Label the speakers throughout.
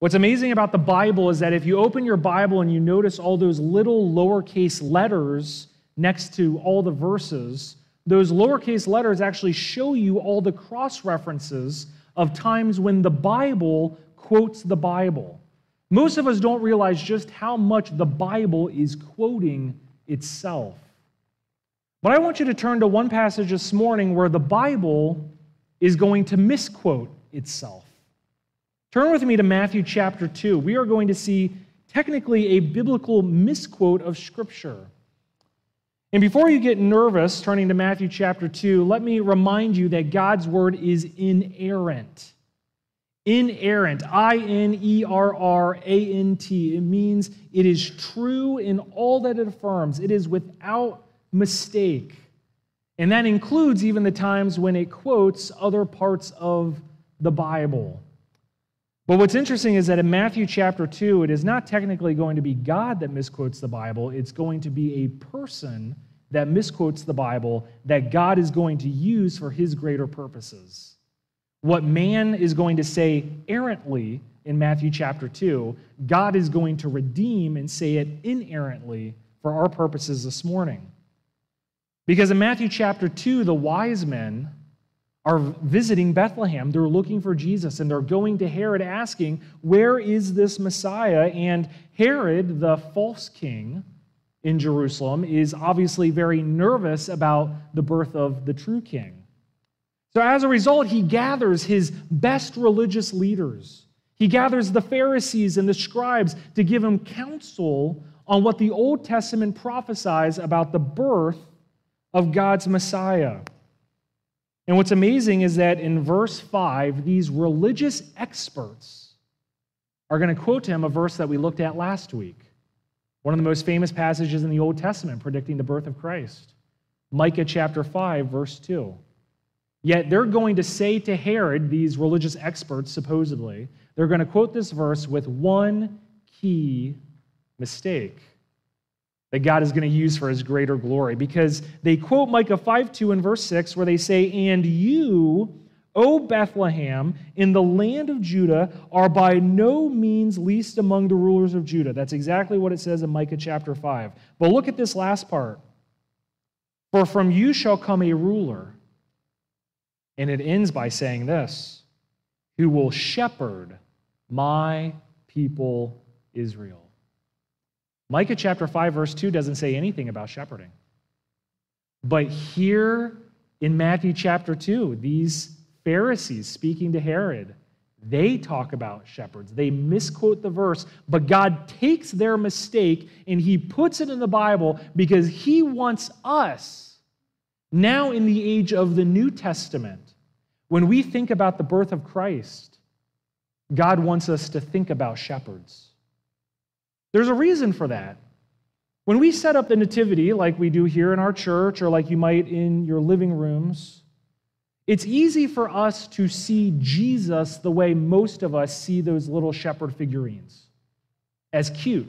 Speaker 1: What's amazing about the Bible is that if you open your Bible and you notice all those little lowercase letters next to all the verses, those lowercase letters actually show you all the cross references of times when the Bible quotes the Bible. Most of us don't realize just how much the Bible is quoting itself. But I want you to turn to one passage this morning where the Bible is going to misquote itself. Turn with me to Matthew chapter 2. We are going to see technically a biblical misquote of Scripture. And before you get nervous turning to Matthew chapter 2, let me remind you that God's word is inerrant. Inerrant, I N E R R A N T. It means it is true in all that it affirms, it is without mistake. And that includes even the times when it quotes other parts of the Bible. But what's interesting is that in Matthew chapter 2, it is not technically going to be God that misquotes the Bible, it's going to be a person that misquotes the Bible that God is going to use for his greater purposes. What man is going to say errantly in Matthew chapter 2, God is going to redeem and say it inerrantly for our purposes this morning. Because in Matthew chapter 2, the wise men are visiting Bethlehem. They're looking for Jesus and they're going to Herod asking, Where is this Messiah? And Herod, the false king in Jerusalem, is obviously very nervous about the birth of the true king. So as a result, he gathers his best religious leaders. He gathers the Pharisees and the scribes to give him counsel on what the Old Testament prophesies about the birth of God's Messiah. And what's amazing is that in verse 5, these religious experts are going to quote to him a verse that we looked at last week. One of the most famous passages in the Old Testament predicting the birth of Christ. Micah chapter 5, verse 2. Yet they're going to say to Herod, these religious experts supposedly, they're going to quote this verse with one key mistake that God is going to use for his greater glory. Because they quote Micah 5 2 in verse 6, where they say, And you, O Bethlehem, in the land of Judah, are by no means least among the rulers of Judah. That's exactly what it says in Micah chapter 5. But look at this last part. For from you shall come a ruler. And it ends by saying this who will shepherd my people Israel. Micah chapter 5, verse 2 doesn't say anything about shepherding. But here in Matthew chapter 2, these Pharisees speaking to Herod, they talk about shepherds. They misquote the verse, but God takes their mistake and he puts it in the Bible because he wants us, now in the age of the New Testament, when we think about the birth of Christ, God wants us to think about shepherds. There's a reason for that. When we set up the nativity, like we do here in our church or like you might in your living rooms, it's easy for us to see Jesus the way most of us see those little shepherd figurines as cute.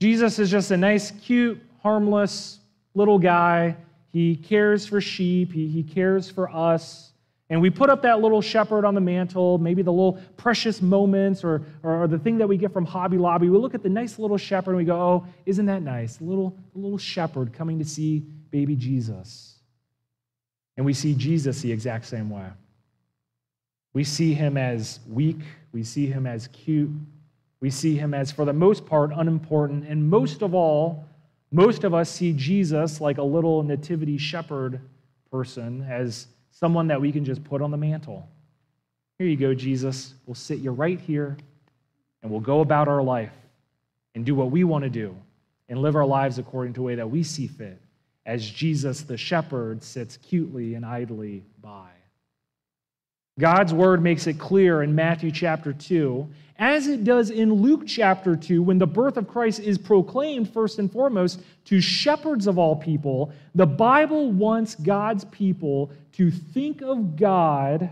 Speaker 1: Jesus is just a nice, cute, harmless little guy. He cares for sheep, he, he cares for us. And we put up that little shepherd on the mantle, maybe the little precious moments or, or, the thing that we get from Hobby Lobby. We look at the nice little shepherd and we go, oh, isn't that nice? A little, a little shepherd coming to see baby Jesus. And we see Jesus the exact same way. We see him as weak, we see him as cute, we see him as, for the most part, unimportant. And most of all, most of us see Jesus like a little nativity shepherd person, as someone that we can just put on the mantle. Here you go, Jesus. We'll sit you right here and we'll go about our life and do what we want to do and live our lives according to the way that we see fit as Jesus the shepherd sits cutely and idly by. God's word makes it clear in Matthew chapter 2, as it does in Luke chapter 2, when the birth of Christ is proclaimed first and foremost to shepherds of all people. The Bible wants God's people to think of God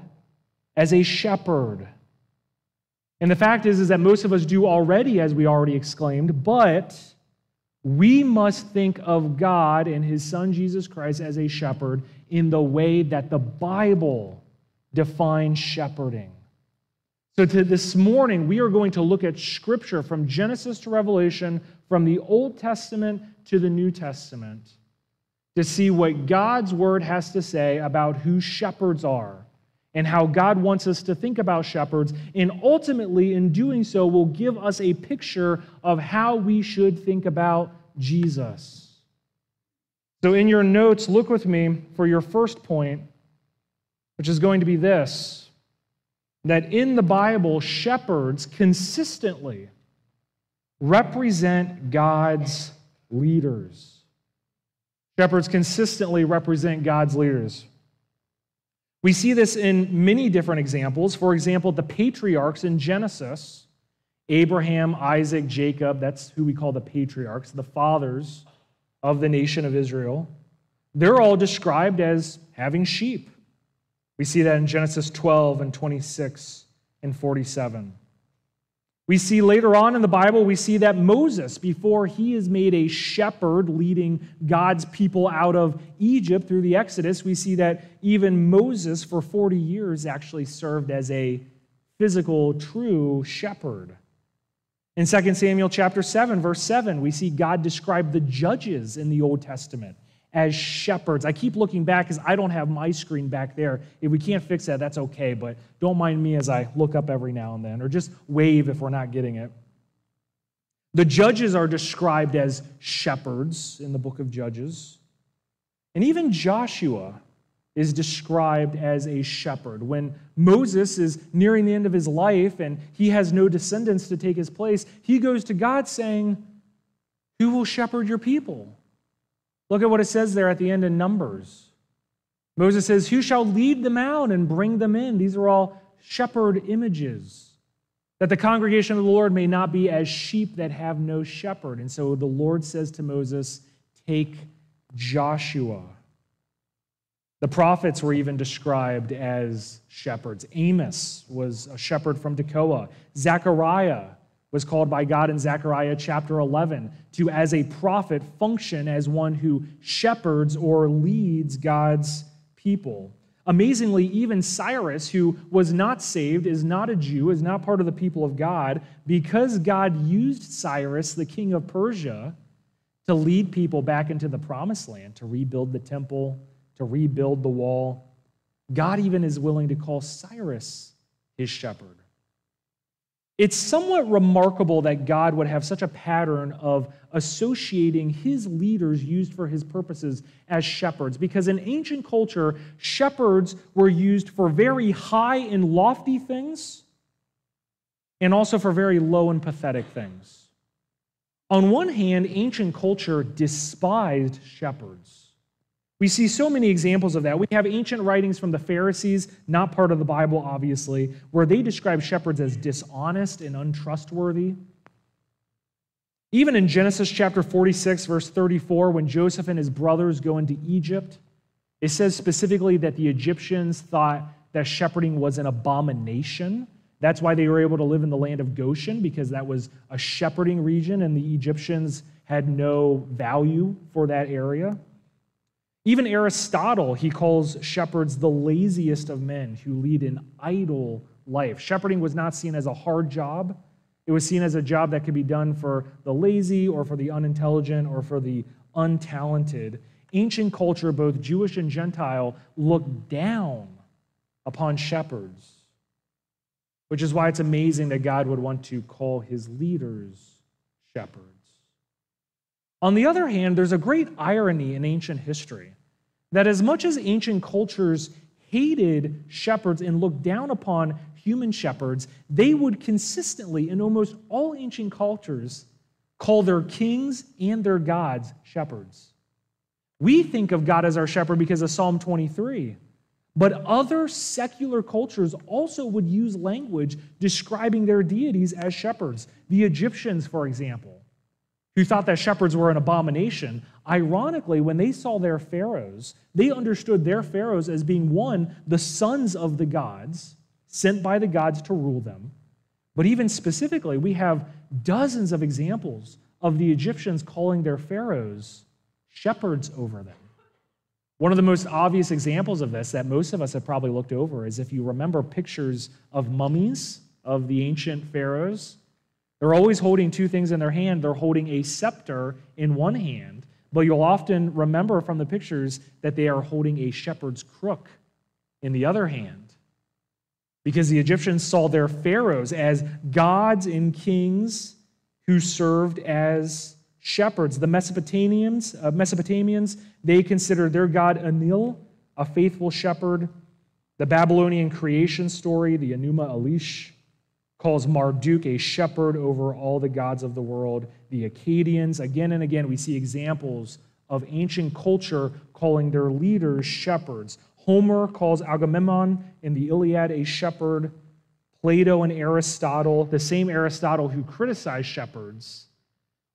Speaker 1: as a shepherd. And the fact is, is that most of us do already, as we already exclaimed, but we must think of God and his son Jesus Christ as a shepherd in the way that the Bible defines shepherding. So, to this morning, we are going to look at Scripture from Genesis to Revelation, from the Old Testament to the New Testament, to see what God's Word has to say about who shepherds are and how God wants us to think about shepherds. And ultimately, in doing so, will give us a picture of how we should think about Jesus. So, in your notes, look with me for your first point, which is going to be this that in the Bible, shepherds consistently represent God's leaders. Shepherds consistently represent God's leaders. We see this in many different examples. For example, the patriarchs in Genesis Abraham, Isaac, Jacob, that's who we call the patriarchs, the fathers of the nation of Israel. They're all described as having sheep. We see that in Genesis 12 and 26 and 47. We see later on in the Bible, we see that Moses, before he is made a shepherd leading God's people out of Egypt through the Exodus, we see that even Moses for 40 years actually served as a physical, true shepherd. In 2 Samuel chapter 7, verse 7, we see God describe the judges in the Old Testament as shepherds. I keep looking back because I don't have my screen back there. If we can't fix that, that's okay, but don't mind me as I look up every now and then, or just wave if we're not getting it. The judges are described as shepherds in the book of Judges. And even Joshua is described as a shepherd. When Moses is nearing the end of his life and he has no descendants to take his place, he goes to God saying, Who will shepherd your people? Look at what it says there at the end in Numbers. Moses says, Who shall lead them out and bring them in? These are all shepherd images. That the congregation of the Lord may not be as sheep that have no shepherd. And so the Lord says to Moses, Take Joshua. The prophets were even described as shepherds. Amos was a shepherd from Tekoa. Zechariah was called by God in Zechariah chapter 11 to, as a prophet, function as one who shepherds or leads God's people. Amazingly, even Cyrus, who was not saved, is not a Jew, is not part of the people of God, because God used Cyrus, the king of Persia, to lead people back into the promised land, to rebuild the temple, to rebuild the wall. God even is willing to call Cyrus his shepherd. It's somewhat remarkable that God would have such a pattern of associating his leaders used for his purposes as shepherds, because in ancient culture, shepherds were used for very high and lofty things and also for very low and pathetic things. On one hand, ancient culture despised shepherds. We see so many examples of that. We have ancient writings from the Pharisees, not part of the Bible, obviously, where they describe shepherds as dishonest and untrustworthy. Even in Genesis chapter 46, verse 34, when Joseph and his brothers go into Egypt, it says specifically that the Egyptians thought that shepherding was an abomination. That's why they were able to live in the land of Goshen, because that was a shepherding region, and the Egyptians had no value for that area. Even Aristotle, he calls shepherds the laziest of men who lead an idle life. Shepherding was not seen as a hard job, it was seen as a job that could be done for the lazy or for the unintelligent or for the untalented. Ancient culture, both Jewish and Gentile, looked down upon shepherds, which is why it's amazing that God would want to call his leaders shepherds. On the other hand, there's a great irony in ancient history that as much as ancient cultures hated shepherds and looked down upon human shepherds, they would consistently, in almost all ancient cultures, call their kings and their gods shepherds. We think of God as our shepherd because of Psalm 23. But other secular cultures also would use language describing their deities as shepherds. The Egyptians, for example, who thought that shepherds were an abomination, ironically, when they saw their pharaohs, they understood their pharaohs as being one, the sons of the gods, sent by the gods to rule them. But even specifically, we have dozens of examples of the Egyptians calling their pharaohs shepherds over them. One of the most obvious examples of this that most of us have probably looked over is if you remember pictures of mummies of the ancient pharaohs. They're always holding two things in their hand. They're holding a scepter in one hand, but you'll often remember from the pictures that they are holding a shepherd's crook in the other hand. Because the Egyptians saw their pharaohs as gods and kings who served as shepherds. The Mesopotamians, uh, Mesopotamians, they considered their god Enlil a faithful shepherd. The Babylonian creation story, the Enuma Elish, calls Marduk a shepherd over all the gods of the world. The Akkadians, again and again, we see examples of ancient culture calling their leaders shepherds. Homer calls Agamemnon in the Iliad a shepherd. Plato and Aristotle, the same Aristotle who criticized shepherds,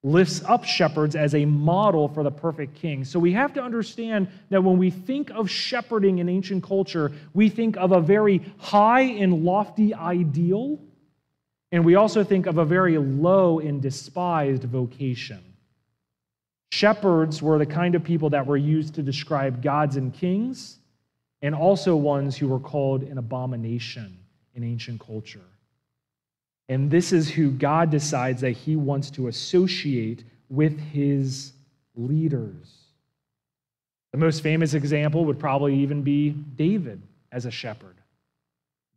Speaker 1: lifts up shepherds as a model for the perfect king. So we have to understand that when we think of shepherding in ancient culture, we think of a very high and lofty ideal, and we also think of a very low and despised vocation. Shepherds were the kind of people that were used to describe gods and kings, and also ones who were called an abomination in ancient culture. And this is who God decides that he wants to associate with his leaders. The most famous example would probably even be David as a shepherd.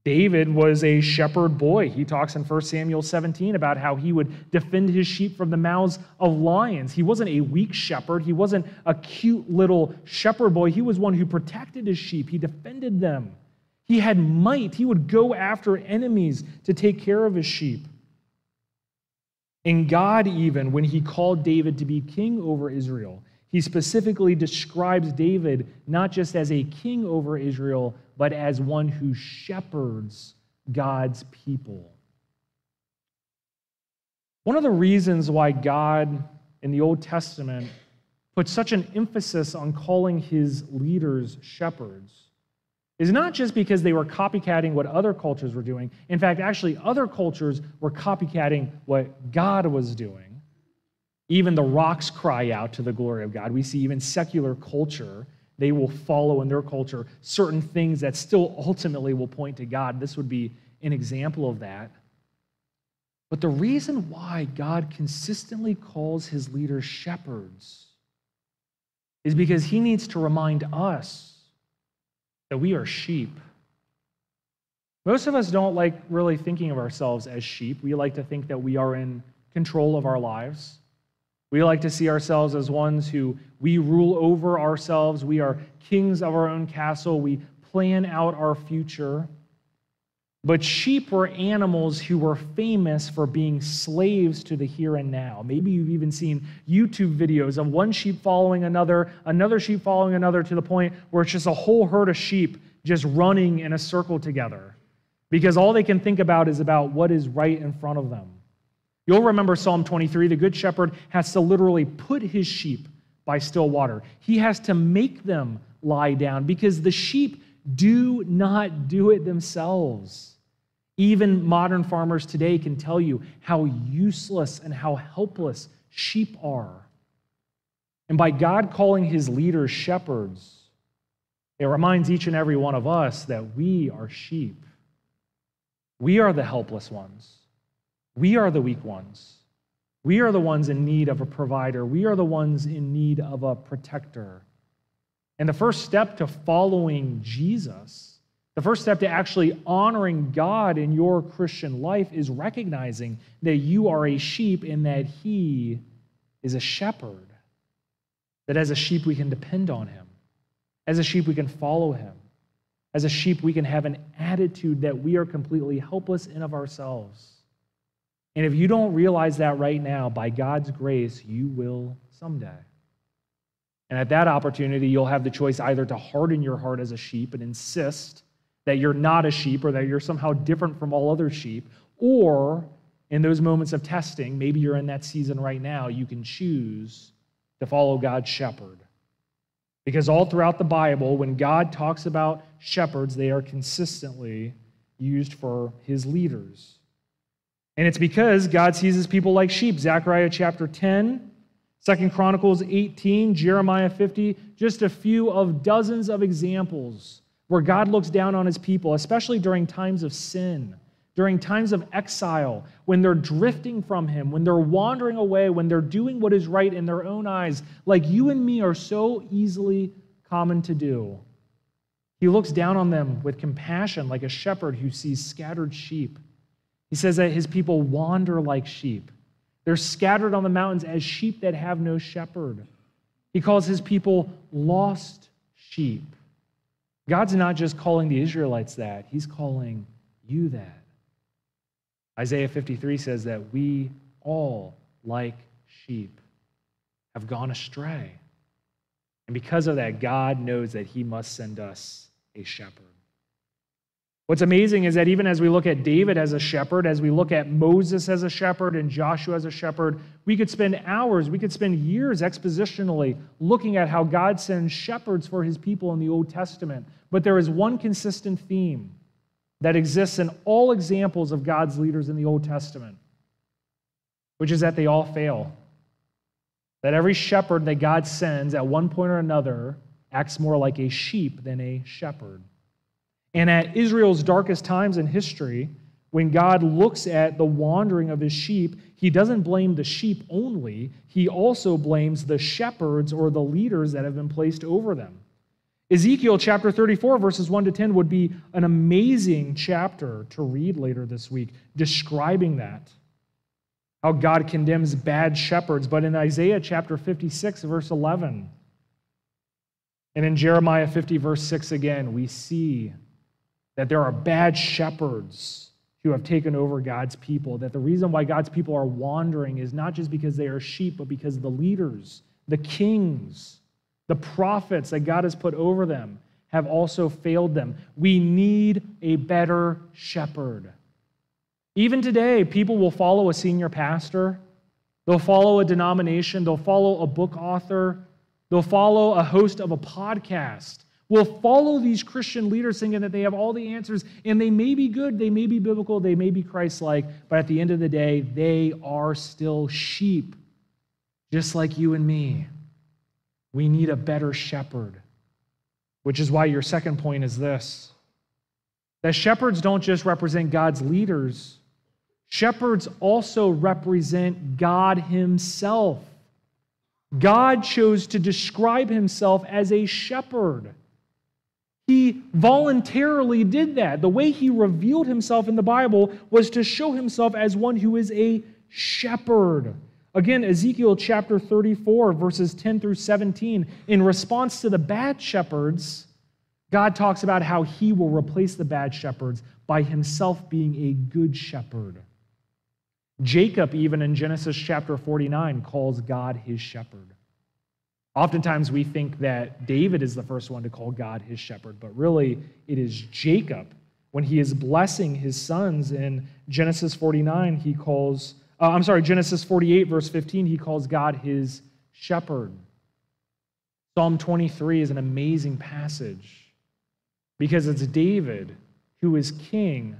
Speaker 1: David was a shepherd boy. He talks in 1 Samuel 17 about how he would defend his sheep from the mouths of lions. He wasn't a weak shepherd, he wasn't a cute little shepherd boy. He was one who protected his sheep, he defended them. He had might. He would go after enemies to take care of his sheep. And God, even when he called David to be king over Israel, he specifically describes David not just as a king over Israel, but as one who shepherds God's people. One of the reasons why God in the Old Testament put such an emphasis on calling his leaders shepherds is not just because they were copycatting what other cultures were doing. In fact, actually, other cultures were copycatting what God was doing. Even the rocks cry out to the glory of God. We see even secular culture, they will follow in their culture certain things that still ultimately will point to God. This would be an example of that. But the reason why God consistently calls his leaders shepherds is because he needs to remind us that we are sheep. Most of us don't like really thinking of ourselves as sheep. We like to think that we are in control of our lives. We like to see ourselves as ones who we rule over ourselves. We are kings of our own castle. We plan out our future. But sheep were animals who were famous for being slaves to the here and now. Maybe you've even seen YouTube videos of one sheep following another, another sheep following another, to the point where it's just a whole herd of sheep just running in a circle together because all they can think about is about what is right in front of them. You'll remember Psalm 23 the Good Shepherd has to literally put his sheep by still water, he has to make them lie down because the sheep do not do it themselves. Even modern farmers today can tell you how useless and how helpless sheep are. And by God calling his leaders shepherds, it reminds each and every one of us that we are sheep. We are the helpless ones. We are the weak ones. We are the ones in need of a provider. We are the ones in need of a protector. And the first step to following Jesus the first step to actually honoring God in your Christian life is recognizing that you are a sheep and that He is a shepherd. That as a sheep, we can depend on Him. As a sheep, we can follow Him. As a sheep, we can have an attitude that we are completely helpless in of ourselves. And if you don't realize that right now, by God's grace, you will someday. And at that opportunity, you'll have the choice either to harden your heart as a sheep and insist that you're not a sheep or that you're somehow different from all other sheep. Or in those moments of testing, maybe you're in that season right now, you can choose to follow God's shepherd. Because all throughout the Bible, when God talks about shepherds, they are consistently used for his leaders. And it's because God sees his people like sheep. Zechariah chapter 10, Second Chronicles 18, Jeremiah 50, just a few of dozens of examples where God looks down on his people, especially during times of sin, during times of exile, when they're drifting from Him, when they're wandering away, when they're doing what is right in their own eyes, like you and me are so easily common to do. He looks down on them with compassion, like a shepherd who sees scattered sheep. He says that his people wander like sheep. They're scattered on the mountains as sheep that have no shepherd. He calls his people lost sheep. God's not just calling the Israelites that, he's calling you that. Isaiah 53 says that we all, like sheep, have gone astray. And because of that, God knows that he must send us a shepherd. What's amazing is that even as we look at David as a shepherd, as we look at Moses as a shepherd and Joshua as a shepherd, we could spend hours, we could spend years expositionally looking at how God sends shepherds for his people in the Old Testament. But there is one consistent theme that exists in all examples of God's leaders in the Old Testament, which is that they all fail. That every shepherd that God sends at one point or another acts more like a sheep than a shepherd. And at Israel's darkest times in history, when God looks at the wandering of his sheep, he doesn't blame the sheep only, he also blames the shepherds or the leaders that have been placed over them. Ezekiel chapter 34, verses 1 to 10, would be an amazing chapter to read later this week, describing that. How God condemns bad shepherds. But in Isaiah chapter 56, verse 11, and in Jeremiah 50, verse 6 again, we see that there are bad shepherds who have taken over God's people, that the reason why God's people are wandering is not just because they are sheep, but because the leaders, the kings, the prophets that God has put over them have also failed them. We need a better shepherd. Even today, people will follow a senior pastor, they'll follow a denomination, they'll follow a book author, they'll follow a host of a podcast will follow these Christian leaders thinking that they have all the answers, and they may be good, they may be biblical, they may be Christ like, but at the end of the day, they are still sheep, just like you and me. We need a better shepherd, which is why your second point is this that shepherds don't just represent God's leaders, shepherds also represent God Himself. God chose to describe Himself as a shepherd. He voluntarily did that. The way he revealed himself in the Bible was to show himself as one who is a shepherd. Again, Ezekiel chapter 34, verses 10 through 17, in response to the bad shepherds, God talks about how he will replace the bad shepherds by himself being a good shepherd. Jacob, even in Genesis chapter 49, calls God his shepherd. Oftentimes we think that David is the first one to call God his shepherd, but really it is Jacob. When he is blessing his sons in Genesis 49, he calls, uh, I'm sorry, Genesis 48, verse 15, he calls God his shepherd. Psalm 23 is an amazing passage because it's David who is king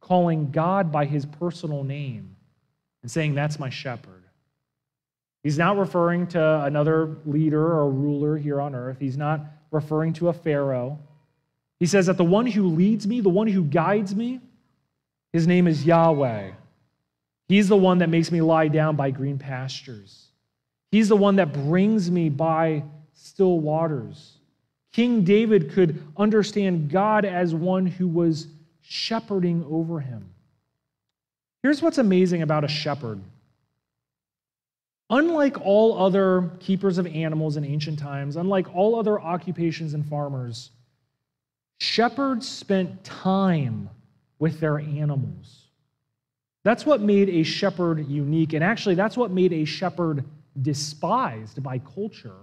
Speaker 1: calling God by his personal name and saying, That's my shepherd. He's not referring to another leader or ruler here on earth. He's not referring to a Pharaoh. He says that the one who leads me, the one who guides me, his name is Yahweh. He's the one that makes me lie down by green pastures. He's the one that brings me by still waters. King David could understand God as one who was shepherding over him. Here's what's amazing about a shepherd Unlike all other keepers of animals in ancient times, unlike all other occupations and farmers, shepherds spent time with their animals. That's what made a shepherd unique. And actually, that's what made a shepherd despised by culture.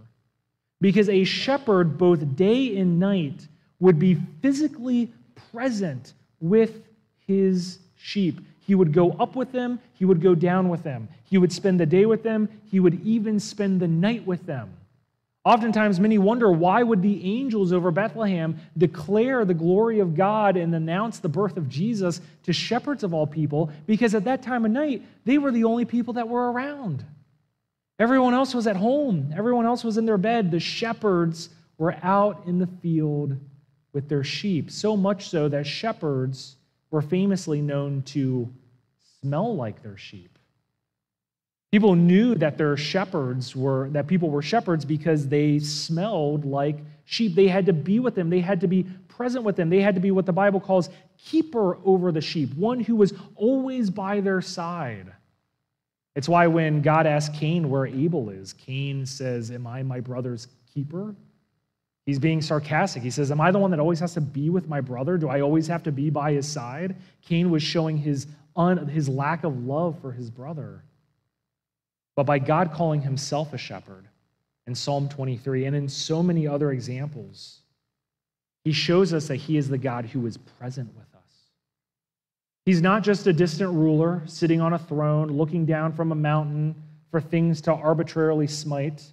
Speaker 1: Because a shepherd, both day and night, would be physically present with his sheep. He would go up with them, he would go down with them. He would spend the day with them, he would even spend the night with them. Oftentimes, many wonder why would the angels over Bethlehem declare the glory of God and announce the birth of Jesus to shepherds of all people? Because at that time of night, they were the only people that were around. Everyone else was at home, everyone else was in their bed. The shepherds were out in the field with their sheep, so much so that shepherds were famously known to smell like their sheep. People knew that their shepherds were, that people were shepherds because they smelled like sheep. They had to be with them, they had to be present with them. They had to be what the Bible calls keeper over the sheep, one who was always by their side. It's why when God asked Cain where Abel is, Cain says, Am I my brother's keeper? He's being sarcastic. He says, Am I the one that always has to be with my brother? Do I always have to be by his side? Cain was showing his, un, his lack of love for his brother. But by God calling himself a shepherd in Psalm 23 and in so many other examples, he shows us that he is the God who is present with us. He's not just a distant ruler sitting on a throne, looking down from a mountain for things to arbitrarily smite.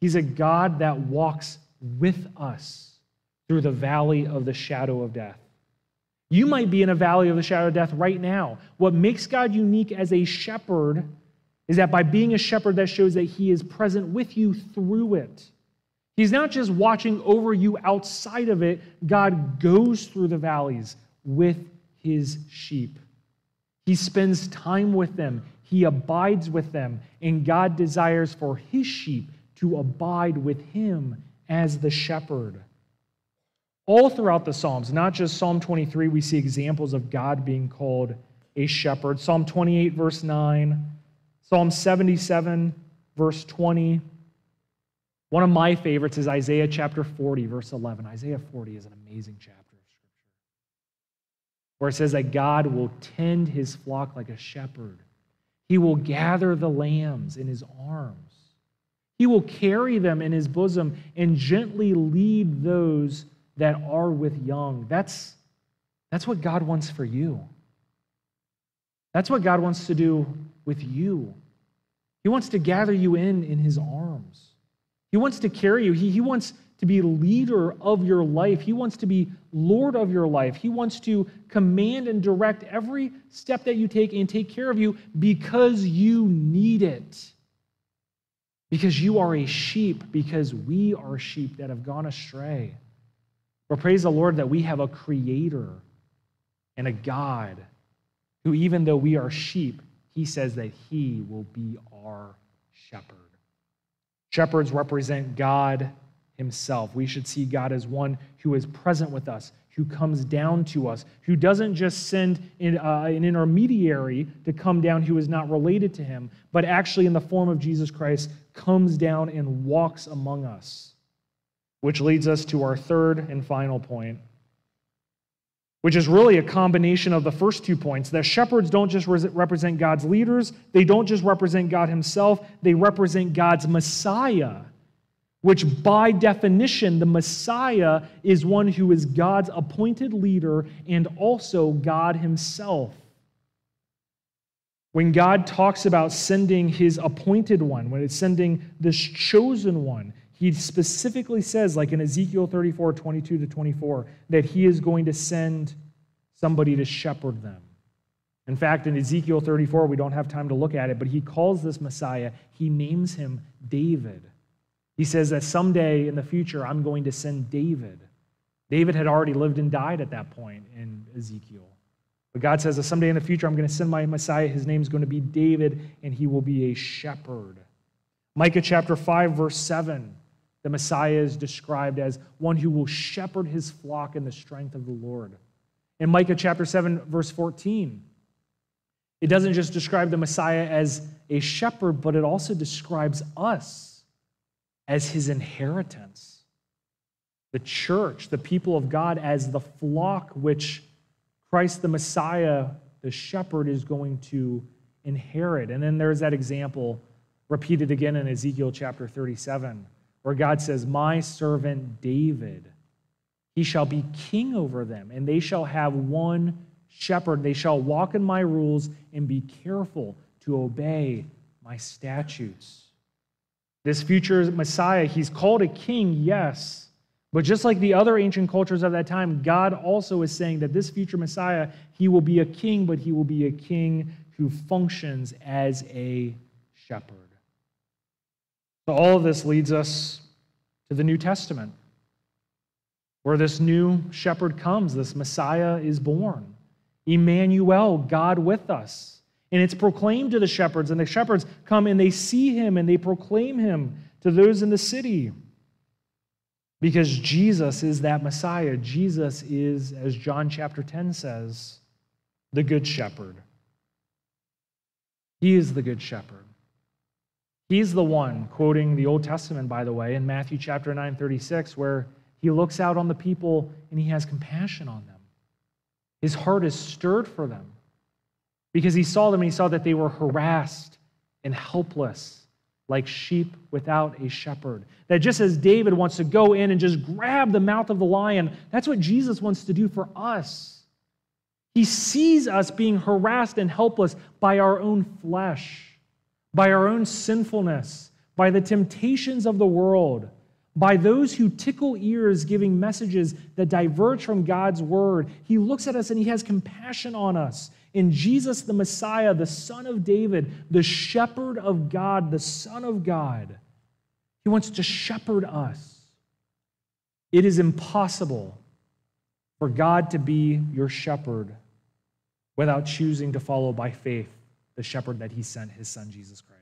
Speaker 1: He's a God that walks with us through the valley of the shadow of death. You might be in a valley of the shadow of death right now. What makes God unique as a shepherd is that by being a shepherd, that shows that he is present with you through it. He's not just watching over you outside of it, God goes through the valleys with his sheep. He spends time with them, he abides with them, and God desires for his sheep to abide with him as the shepherd. All throughout the Psalms, not just Psalm 23, we see examples of God being called a shepherd. Psalm 28, verse 9, Psalm 77, verse 20. One of my favorites is Isaiah chapter 40, verse 11. Isaiah 40 is an amazing chapter of Scripture where it says that God will tend his flock like a shepherd. He will gather the lambs in his arms. He will carry them in his bosom and gently lead those that are with young. That's, that's what God wants for you. That's what God wants to do with you. He wants to gather you in in his arms. He wants to carry you. He, he wants to be leader of your life. He wants to be Lord of your life. He wants to command and direct every step that you take and take care of you because you need it. Because you are a sheep, because we are sheep that have gone astray. But praise the Lord that we have a creator and a God who, even though we are sheep, he says that he will be our shepherd. Shepherds represent God himself. We should see God as one who is present with us, who comes down to us, who doesn't just send in, uh, an intermediary to come down who is not related to him, but actually, in the form of Jesus Christ, comes down and walks among us. Which leads us to our third and final point which is really a combination of the first two points that shepherds don't just represent God's leaders, they don't just represent God Himself, they represent God's Messiah, which by definition, the Messiah is one who is God's appointed leader and also God Himself. When God talks about sending His appointed one, when it's sending this chosen one, he specifically says, like in Ezekiel 34 22 to 24, that he is going to send somebody to shepherd them. In fact, in Ezekiel 34, we don't have time to look at it, but he calls this Messiah, he names him David. He says that someday in the future, I'm going to send David. David had already lived and died at that point in Ezekiel. But God says that someday in the future, I'm going to send my Messiah. His name is going to be David, and he will be a shepherd. Micah chapter 5, verse 7 the Messiah is described as one who will shepherd his flock in the strength of the Lord. In Micah chapter 7, verse 14, it doesn't just describe the Messiah as a shepherd, but it also describes us as his inheritance. The church, the people of God, as the flock which Christ the Messiah, the shepherd, is going to inherit. And then there's that example repeated again in Ezekiel chapter 37 where God says, My servant David, he shall be king over them, and they shall have one shepherd. They shall walk in my rules and be careful to obey my statutes. This future Messiah, he's called a king, yes. But just like the other ancient cultures of that time, God also is saying that this future Messiah, he will be a king, but he will be a king who functions as a shepherd. So, all of this leads us to the New Testament, where this new shepherd comes, this Messiah is born. Emmanuel, God with us. And it's proclaimed to the shepherds, and the shepherds come and they see him and they proclaim him to those in the city. Because Jesus is that Messiah. Jesus is, as John chapter 10 says, the Good Shepherd. He is the Good Shepherd. He's the one, quoting the Old Testament, by the way, in Matthew chapter 9, 36, where he looks out on the people and he has compassion on them. His heart is stirred for them because he saw them and he saw that they were harassed and helpless like sheep without a shepherd. That just as David wants to go in and just grab the mouth of the lion, that's what Jesus wants to do for us. He sees us being harassed and helpless by our own flesh, by our own sinfulness, by the temptations of the world, by those who tickle ears giving messages that diverge from God's word. He looks at us and he has compassion on us. In Jesus, the Messiah, the Son of David, the shepherd of God, the Son of God, he wants to shepherd us. It is impossible for God to be your shepherd without choosing to follow by faith the shepherd that he sent, his son Jesus Christ.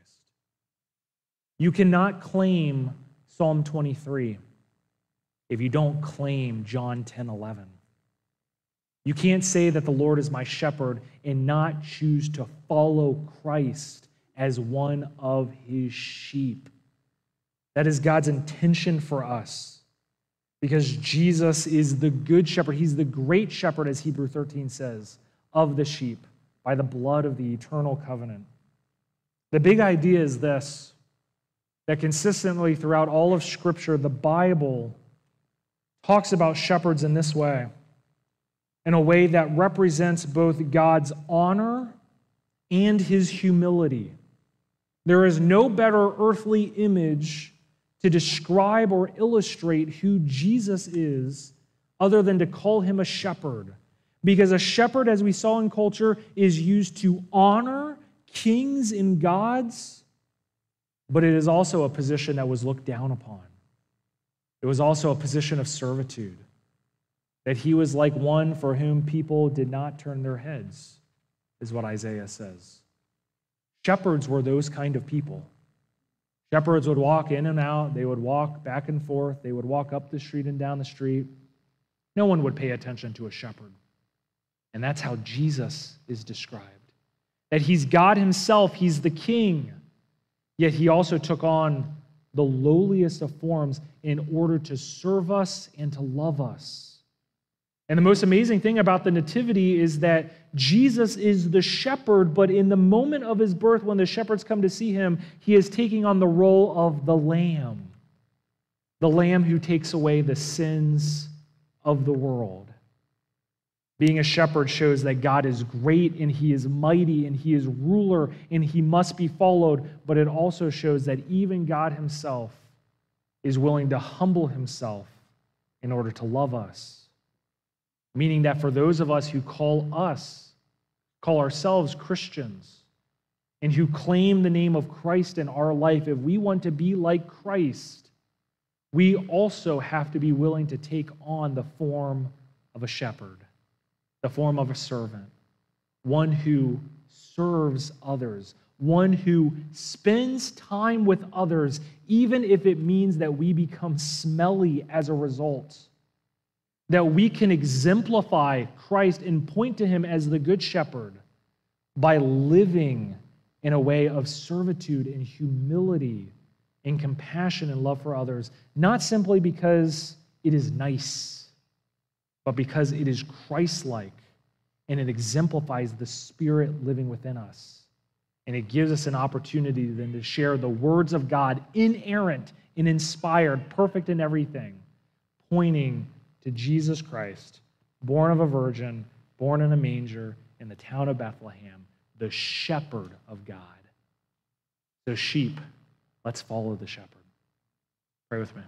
Speaker 1: You cannot claim Psalm 23 if you don't claim John 10 11. You can't say that the Lord is my shepherd and not choose to follow Christ as one of his sheep. That is God's intention for us because Jesus is the good shepherd. He's the great shepherd, as Hebrew 13 says of the sheep by the blood of the eternal covenant. The big idea is this that consistently throughout all of Scripture, the Bible talks about shepherds in this way in a way that represents both God's honor and his humility. There is no better earthly image to describe or illustrate who Jesus is other than to call him a shepherd because a shepherd, as we saw in culture, is used to honor kings and gods, but it is also a position that was looked down upon. It was also a position of servitude, that he was like one for whom people did not turn their heads, is what Isaiah says. Shepherds were those kind of people. Shepherds would walk in and out, they would walk back and forth, they would walk up the street and down the street. No one would pay attention to a shepherd. And that's how Jesus is described that he's God himself, he's the king, yet he also took on the lowliest of forms in order to serve us and to love us. And the most amazing thing about the Nativity is that Jesus is the shepherd, but in the moment of his birth, when the shepherds come to see him, he is taking on the role of the Lamb, the Lamb who takes away the sins of the world. Being a shepherd shows that God is great and he is mighty and he is ruler and he must be followed, but it also shows that even God himself is willing to humble himself in order to love us. Meaning that for those of us who call us, call ourselves Christians, and who claim the name of Christ in our life, if we want to be like Christ, we also have to be willing to take on the form of a shepherd the form of a servant, one who serves others, one who spends time with others, even if it means that we become smelly as a result. That we can exemplify Christ and point to him as the Good Shepherd by living in a way of servitude and humility and compassion and love for others, not simply because it is nice but because it is Christ like and it exemplifies the Spirit living within us. And it gives us an opportunity then to share the words of God, inerrant and inspired, perfect in everything, pointing to Jesus Christ, born of a virgin, born in a manger in the town of Bethlehem, the shepherd of God. So, sheep, let's follow the shepherd. Pray with me.